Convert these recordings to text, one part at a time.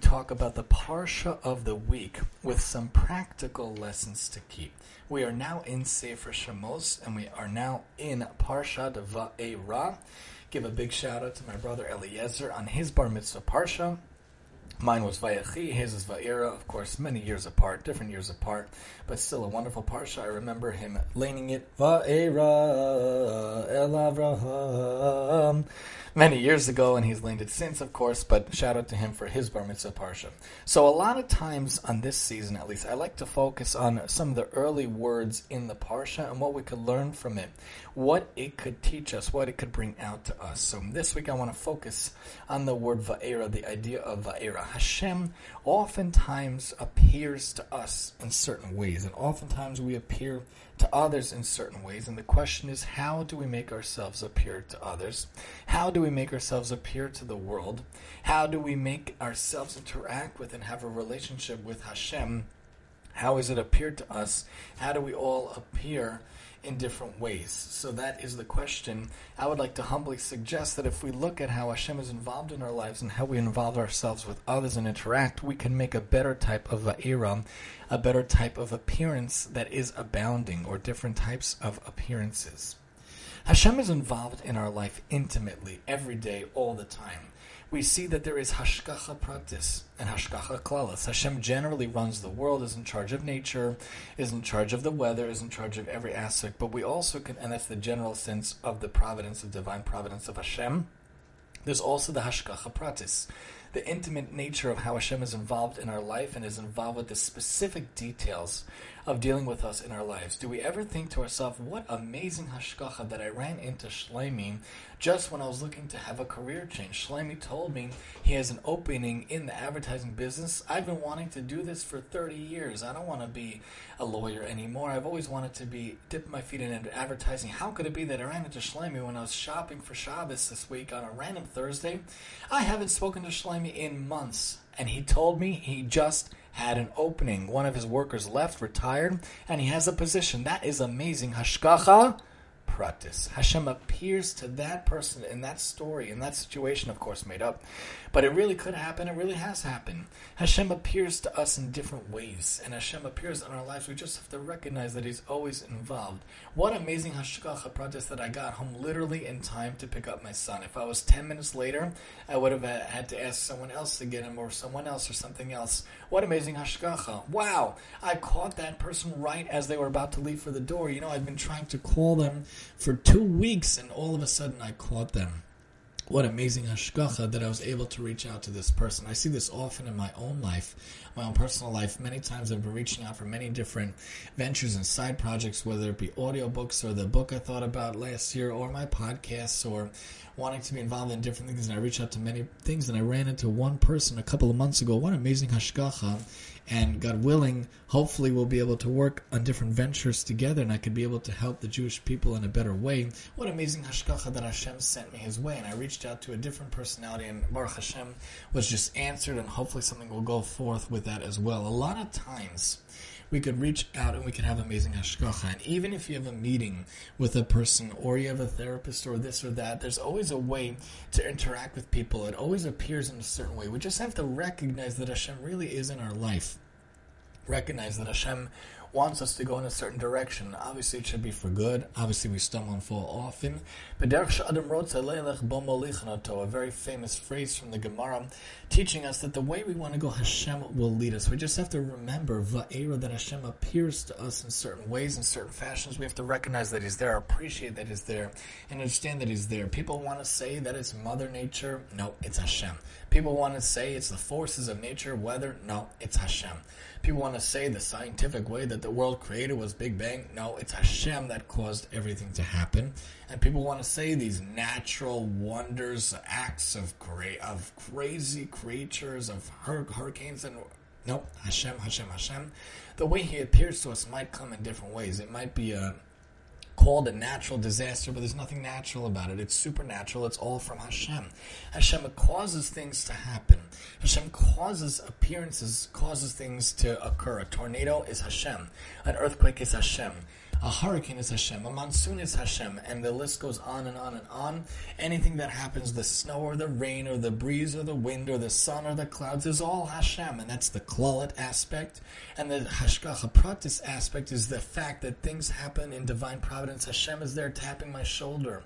talk about the Parsha of the week with some practical lessons to keep. We are now in Sefer Shemos and we are now in Parsha de Va'era. Give a big shout out to my brother Eliezer on his Bar Mitzvah Parsha. Mine was Vayachi, his is Va'era, of course, many years apart, different years apart, but still a wonderful parsha. I remember him laning it, Va'era El Avraham, many years ago, and he's laned it since, of course, but shout out to him for his Bar Mitzvah parsha. So a lot of times on this season, at least, I like to focus on some of the early words in the parsha and what we could learn from it, what it could teach us, what it could bring out to us. So this week I want to focus on the word Va'era, the idea of Va'era. Hashem oftentimes appears to us in certain ways, and oftentimes we appear to others in certain ways. And the question is, how do we make ourselves appear to others? How do we make ourselves appear to the world? How do we make ourselves interact with and have a relationship with Hashem? How is it appeared to us? How do we all appear in different ways? So that is the question. I would like to humbly suggest that if we look at how Hashem is involved in our lives and how we involve ourselves with others and interact, we can make a better type of va'era, a better type of appearance that is abounding, or different types of appearances. Hashem is involved in our life intimately, every day, all the time we see that there is hashgacha pratis and hashgacha klalas. Hashem generally runs the world, is in charge of nature, is in charge of the weather, is in charge of every aspect. But we also can, and that's the general sense of the providence, of divine providence of Hashem. There's also the hashgacha pratis, the intimate nature of how Hashem is involved in our life and is involved with the specific details of dealing with us in our lives. Do we ever think to ourselves, what amazing hashgacha that I ran into Shlomi just when I was looking to have a career change? Shlomi told me he has an opening in the advertising business. I've been wanting to do this for 30 years. I don't want to be a lawyer anymore. I've always wanted to be dip my feet in advertising. How could it be that I ran into Shlomi when I was shopping for Shabbos this week on a random Thursday? I haven't spoken to Shlomi in months, and he told me he just had an opening. One of his workers left, retired, and he has a position. That is amazing. Hashgacha pratis. Hashem appears to that person in that story, in that situation, of course, made up. But it really could happen. It really has happened. Hashem appears to us in different ways, and Hashem appears in our lives. We just have to recognize that He's always involved. What amazing hashgacha pratis that I got home literally in time to pick up my son. If I was ten minutes later, I would have had to ask someone else to get him, or someone else, or something else. What amazing hashgacha! Wow, I caught that person right as they were about to leave for the door. You know, I've been trying to call them for two weeks, and all of a sudden, I caught them what amazing hashgacha that I was able to reach out to this person. I see this often in my own life, my own personal life. Many times I've been reaching out for many different ventures and side projects, whether it be audiobooks or the book I thought about last year or my podcasts or wanting to be involved in different things. And I reached out to many things and I ran into one person a couple of months ago. What amazing hashgacha and God willing, hopefully we'll be able to work on different ventures together and I could be able to help the Jewish people in a better way. What amazing hashgacha that Hashem sent me his way. And I reached out to a different personality and Baruch Hashem was just answered and hopefully something will go forth with that as well. A lot of times, we could reach out and we could have amazing hashgacha. And even if you have a meeting with a person or you have a therapist or this or that, there's always a way to interact with people. It always appears in a certain way. We just have to recognize that Hashem really is in our life. Recognize that Hashem wants us to go in a certain direction. Obviously, it should be for good. Obviously, we stumble and fall often. But a very famous phrase from the Gemara, teaching us that the way we want to go, Hashem will lead us. We just have to remember Va'era that Hashem appears to us in certain ways, in certain fashions. We have to recognize that He's there, appreciate that He's there, and understand that He's there. People want to say that it's Mother Nature. No, it's Hashem. People want to say it's the forces of nature, weather. No, it's Hashem. People want to say the scientific way that the world created was Big Bang. No, it's Hashem that caused everything to happen. And people want to say these natural wonders, acts of great, of crazy creatures, of hur- hurricanes, and no, Hashem, Hashem, Hashem. The way He appears to us might come in different ways. It might be a called a natural disaster, but there's nothing natural about it. It's supernatural. It's all from Hashem. Hashem causes things to happen. Hashem causes appearances, causes things to occur. A tornado is Hashem. An earthquake is Hashem. A hurricane is Hashem. A monsoon is Hashem. And the list goes on and on and on. Anything that happens, the snow or the rain or the breeze or the wind or the sun or the clouds, is all Hashem. And that's the klalit aspect. And the hashgacha pratis aspect is the fact that things happen in divine providence. Hashem is there tapping my shoulder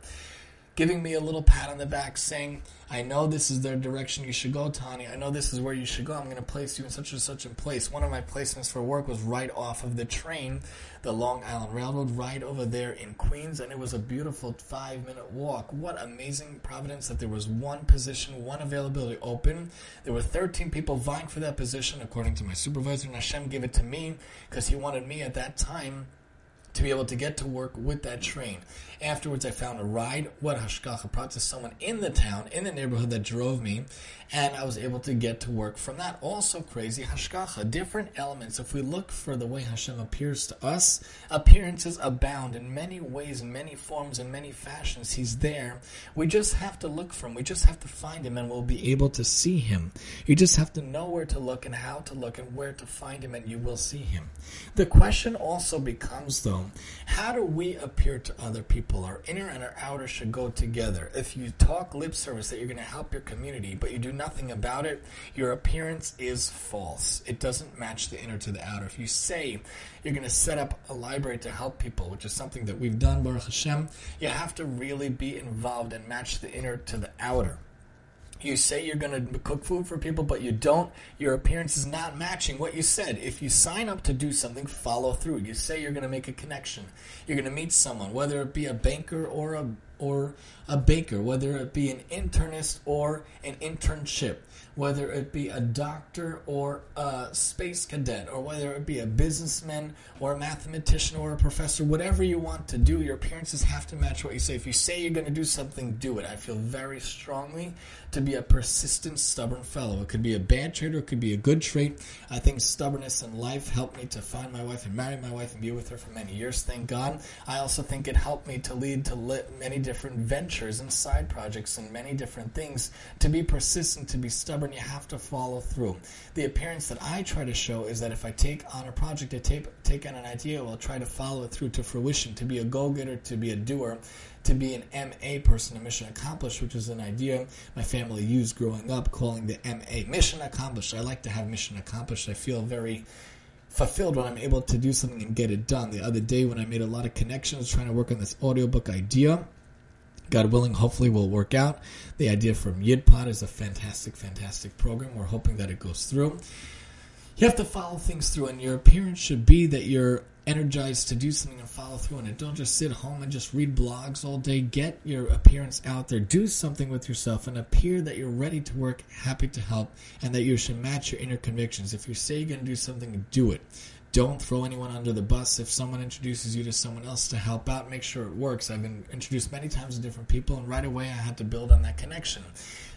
giving me a little pat on the back saying, I know this is the direction you should go, Tani. I know this is where you should go. I'm going to place you in such and such a place. One of my placements for work was right off of the train, the Long Island Railroad, right over there in Queens, and it was a beautiful five minute walk. What amazing providence that there was one position, one availability open. There were 13 people vying for that position, according to my supervisor, and Hashem gave it to me because he wanted me at that time to be able to get to work with that train. Afterwards, I found a ride, what Hashgacha brought to someone in the town, in the neighborhood that drove me, and I was able to get to work from that. Also crazy, Hashgacha, different elements. If we look for the way Hashem appears to us, appearances abound in many ways, in many forms, in many fashions. He's there. We just have to look for him. We just have to find him, and we'll be able to see him. You just have to know where to look and how to look and where to find him, and you will see him. The question also becomes, though, Um, how do we appear to other people? Our inner and our outer should go together. If you talk lip service that you're going to help your community, but you do nothing about it, your appearance is false. It doesn't match the inner to the outer. If you say you're going to set up a library to help people, which is something that we've done, Baruch Hashem, you have to really be involved and match the inner to the outer you say you're going to cook food for people, but you don't, your appearance is not matching what you said. If you sign up to do something, follow through. You say you're going to make a connection. You're going to meet someone, whether it be a banker or a or a baker, whether it be an internist or an internship whether it be a doctor or a space cadet, or whether it be a businessman or a mathematician or a professor, whatever you want to do, your appearances have to match what you say. If you say you're going to do something, do it. I feel very strongly to be a persistent, stubborn fellow. It could be a bad trait or it could be a good trait. I think stubbornness in life helped me to find my wife and marry my wife and be with her for many years, thank God. I also think it helped me to lead to many different ventures and side projects and many different things. To be persistent, to be stubborn you have to follow through. The appearance that I try to show is that if I take on a project, I take, take on an idea, I'll try to follow it through to fruition, to be a go getter, to be a doer, to be an MA person, a mission accomplished, which is an idea my family used growing up, calling the MA mission accomplished. I like to have mission accomplished. I feel very fulfilled when I'm able to do something and get it done. The other day, when I made a lot of connections trying to work on this audiobook idea, God willing, hopefully will work out. The idea from YidPod is a fantastic, fantastic program. We're hoping that it goes through. You have to follow things through, and your appearance should be that you're energized to do something and follow through on it. Don't just sit home and just read blogs all day. Get your appearance out there. Do something with yourself and appear that you're ready to work, happy to help, and that you should match your inner convictions. If you say you're going to do something, do it. Don't throw anyone under the bus. If someone introduces you to someone else to help out, make sure it works. I've been introduced many times to different people, and right away I had to build on that connection.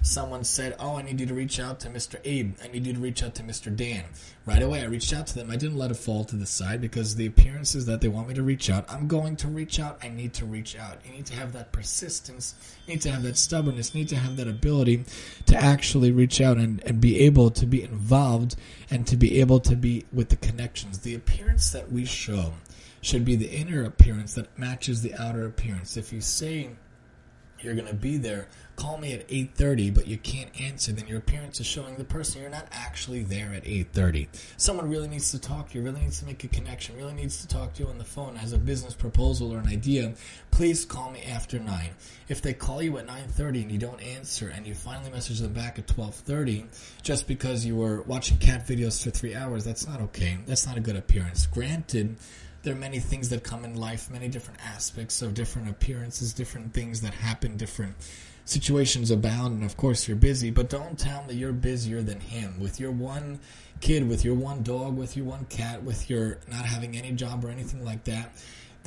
Someone said, Oh, I need you to reach out to Mr. Abe. I need you to reach out to Mr. Dan. Right away, I reached out to them. I didn't let it fall to the side because the appearances that they want me to reach out. I'm going to reach out. I need to reach out. You need to have that persistence. You need to have that stubbornness. You need to have that ability to actually reach out and, and be able to be involved and to be able to be with the connections. The appearance that we show should be the inner appearance that matches the outer appearance. If you say you're going to be there. Call me at 8.30 but you can't answer. Then your appearance is showing the person you're not actually there at 8.30 someone really needs to talk to you really needs to make a connection really needs to talk to you on the phone has a business proposal or an idea please call me after 9 if they call you at 9.30 and you don't answer and you finally message them back at 12.30 just because you were watching cat videos for three hours that's not okay. That's not a good appearance. Granted there are many things that come in life, many different aspects of different appearances, different things that happen, different situations abound, and of course you're busy, but don't tell him that you're busier than him. With your one kid, with your one dog, with your one cat, with your not having any job or anything like that,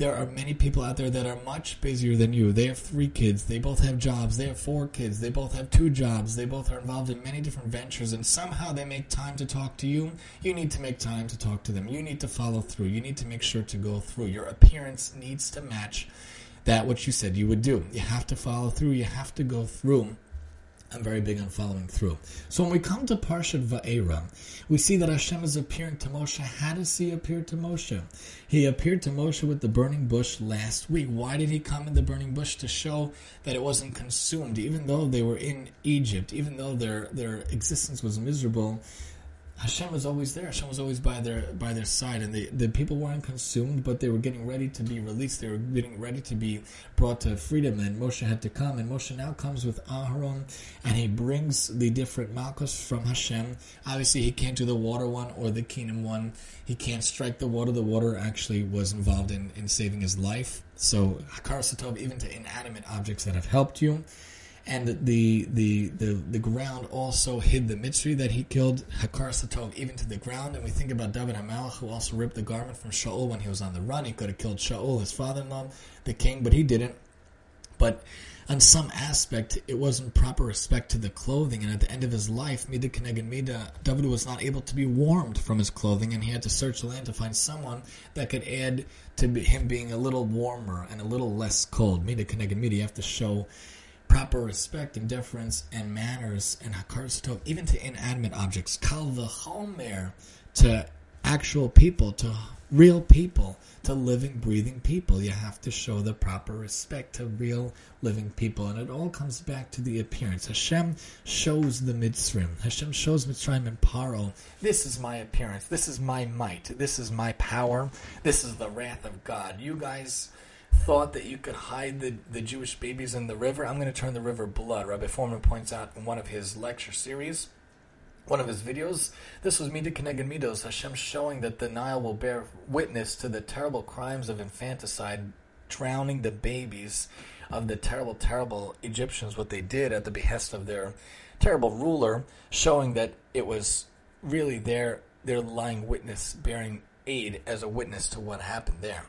there are many people out there that are much busier than you. They have three kids, they both have jobs, they have four kids, they both have two jobs, they both are involved in many different ventures, and somehow they make time to talk to you. You need to make time to talk to them. You need to follow through. You need to make sure to go through. Your appearance needs to match that what you said you would do. You have to follow through, you have to go through I'm very big on following through. So when we come to Parshat Va'era, we see that Hashem is appearing to Moshe. How does he appear to Moshe? He appeared to Moshe with the burning bush last week. Why did he come in the burning bush? To show that it wasn't consumed. Even though they were in Egypt, even though their, their existence was miserable, Hashem was always there. Hashem was always by their by their side, and the, the people weren't consumed, but they were getting ready to be released. They were getting ready to be brought to freedom, and Moshe had to come. And Moshe now comes with Aharon, and he brings the different malchus from Hashem. Obviously, he can't do the water one or the kingdom one. He can't strike the water. The water actually was involved in, in saving his life. So Hakaras Tov, even to inanimate objects that have helped you and the the the, the ground also hid the Mitzri that he killed Hakaras Tov even to the ground. And we think about David Hamelech who also ripped the garment from Shaul when he was on the run. He could have killed Shaul, his father-in-law, the king, but he didn't. But on some aspect, it wasn't proper respect to the clothing. And at the end of his life, Mida Keneged Mida, David was not able to be warmed from his clothing, and he had to search the land to find someone that could add to him being a little warmer and a little less cold. Mida Keneged Mida, you have to show proper respect and deference and manners and hakar even to inanimate objects, kal v'chomer, to actual people, to real people, to living, breathing people. You have to show the proper respect to real, living people. And it all comes back to the appearance. Hashem shows the Mitzrim. Hashem shows Mitzrayim and Paro. This is my appearance. This is my might. This is my power. This is the wrath of God. You guys thought that you could hide the, the Jewish babies in the river, I'm going to turn the river blood. Rabbi Fohrman points out in one of his lecture series, one of his videos, this was Mida Keneged Midos, Hashem showing that the Nile will bear witness to the terrible crimes of infanticide, drowning the babies of the terrible, terrible Egyptians, what they did at the behest of their terrible ruler, showing that it was really their their lying witness bearing aid as a witness to what happened there.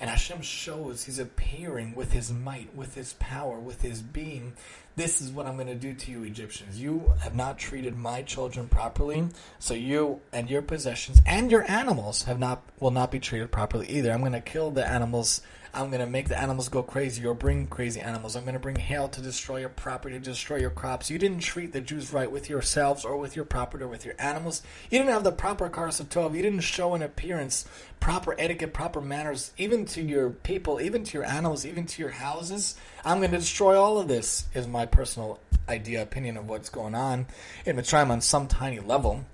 And Hashem shows He's appearing with His might, with His power, with His being. This is what I'm going to do to you, Egyptians. You have not treated my children properly, so you and your possessions and your animals have not will not be treated properly either. I'm going to kill the animals I'm going to make the animals go crazy or bring crazy animals. I'm going to bring hail to destroy your property, to destroy your crops. You didn't treat the Jews right with yourselves or with your property or with your animals. You didn't have the proper cars of Tov. You didn't show an appearance, proper etiquette, proper manners, even to your people, even to your animals, even to your houses. I'm going to destroy all of this, is my personal idea, opinion of what's going on in Mitzrayim on some tiny level.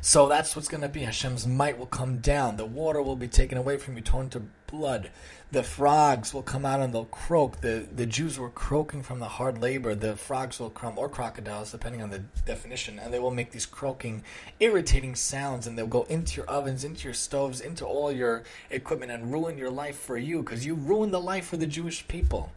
So that's what's going to be. Hashem's might will come down. The water will be taken away from you, turned to blood. The frogs will come out and they'll croak. The the Jews were croaking from the hard labor. The frogs will come, or crocodiles, depending on the definition, and they will make these croaking, irritating sounds, and they'll go into your ovens, into your stoves, into all your equipment, and ruin your life for you, because you ruined the life for the Jewish people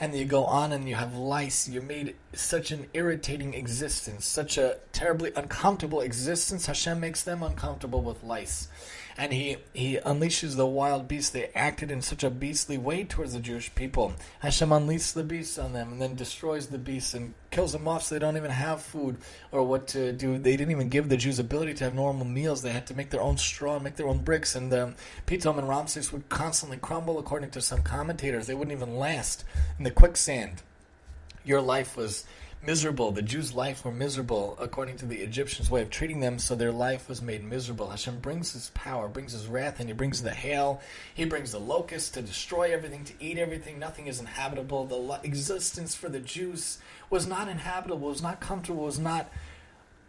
and you go on and you have lice. You made such an irritating existence, such a terribly uncomfortable existence. Hashem makes them uncomfortable with lice and he, he unleashes the wild beasts. They acted in such a beastly way towards the Jewish people. Hashem unleashes the beasts on them and then destroys the beasts and kills them off so they don't even have food or what to do. They didn't even give the Jews ability to have normal meals. They had to make their own straw and make their own bricks. And um, Pitom and Ramses would constantly crumble, according to some commentators. They wouldn't even last in the quicksand. Your life was miserable. The Jews' life were miserable according to the Egyptians' way of treating them, so their life was made miserable. Hashem brings his power, brings his wrath, and he brings the hail. He brings the locusts to destroy everything, to eat everything. Nothing is inhabitable. The existence for the Jews was not inhabitable, was not comfortable, was not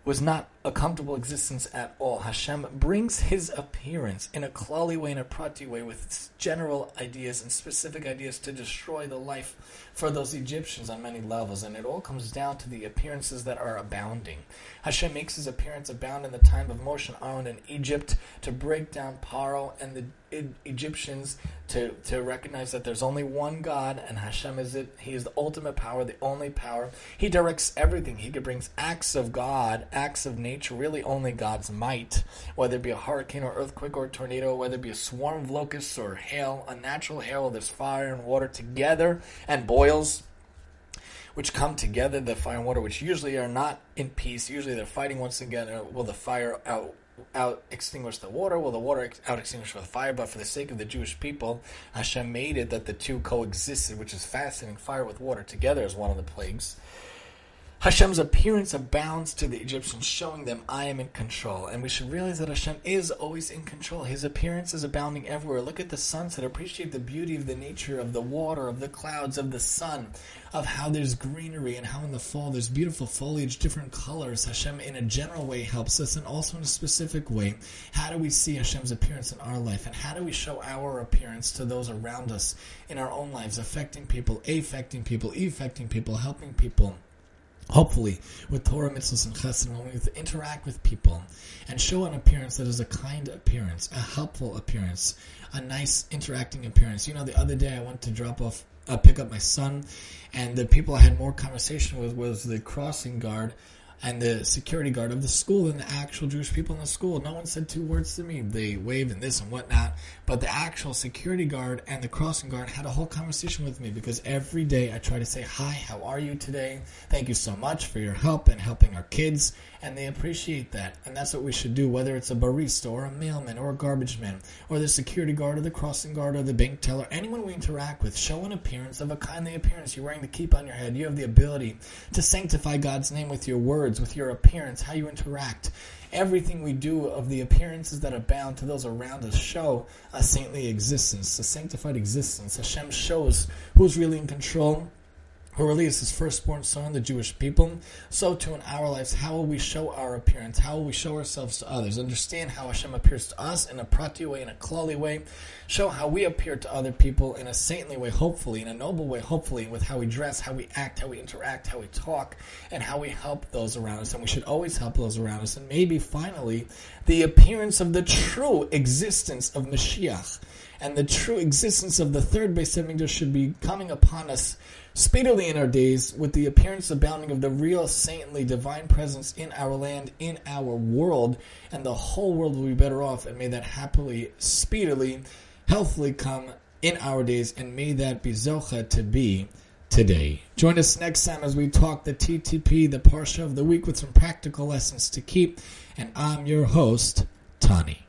was not a comfortable existence at all. Hashem brings his appearance in a klali way, in a prati way, with general ideas and specific ideas to destroy the life for those Egyptians on many levels. And it all comes down to the appearances that are abounding. Hashem makes his appearance abound in the time of Moshe and Aaron in Egypt to break down Paro and the Egyptians to, to recognize that there's only one God and Hashem is it. He is the ultimate power, the only power. He directs everything. He brings acts of God, acts of nature, really only God's might, whether it be a hurricane or earthquake or tornado, whether it be a swarm of locusts or hail, a natural hail, there's fire and water together and boils which come together, the fire and water, which usually are not in peace. Usually they're fighting once again. Will the fire out out extinguish the water? Will the water out extinguish the fire? But for the sake of the Jewish people, Hashem made it that the two coexisted, which is fascinating. Fire with water together is one of the plagues. Hashem's appearance abounds to the Egyptians, showing them, I am in control. And we should realize that Hashem is always in control. His appearance is abounding everywhere. Look at the sunset. Appreciate the beauty of the nature, of the water, of the clouds, of the sun, of how there's greenery, and how in the fall there's beautiful foliage, different colors. Hashem, in a general way, helps us, and also in a specific way. How do we see Hashem's appearance in our life? And how do we show our appearance to those around us in our own lives, affecting people, affecting people, affecting people, helping people? Hopefully with Torah, mitzvahs, and chesed, when we interact with people and show an appearance that is a kind appearance, a helpful appearance, a nice interacting appearance. You know, the other day I went to drop off, uh, pick up my son, and the people I had more conversation with was the crossing guard and the security guard of the school than the actual Jewish people in the school. No one said two words to me. They waved and this and whatnot. But the actual security guard and the crossing guard had a whole conversation with me because every day I try to say, Hi, how are you today? Thank you so much for your help and helping our kids. And they appreciate that. And that's what we should do, whether it's a barista or a mailman or a garbage man or the security guard or the crossing guard or the bank teller, anyone we interact with, show an appearance of a kindly appearance. You're wearing the kippah on your head. You have the ability to sanctify God's name with your words words, with your appearance, how you interact. Everything we do of the appearances that abound to those around us show a saintly existence, a sanctified existence. Hashem shows who's really in control who released his firstborn son, the Jewish people, so too in our lives, how will we show our appearance? How will we show ourselves to others? Understand how Hashem appears to us in a prati way, in a klali way. Show how we appear to other people in a saintly way, hopefully, in a noble way, hopefully, with how we dress, how we act, how we interact, how we talk, and how we help those around us. And we should always help those around us. And maybe finally, the appearance of the true existence of Mashiach and the true existence of the third Beis Hamikdash should be coming upon us speedily in our days with the appearance abounding of the real saintly divine presence in our land, in our world, and the whole world will be better off. And may that happily, speedily, healthily come in our days, and may that be Zocha to be today. Join us next time as we talk the TTP, the Parsha of the week, with some practical lessons to keep. And I'm your host, Tani.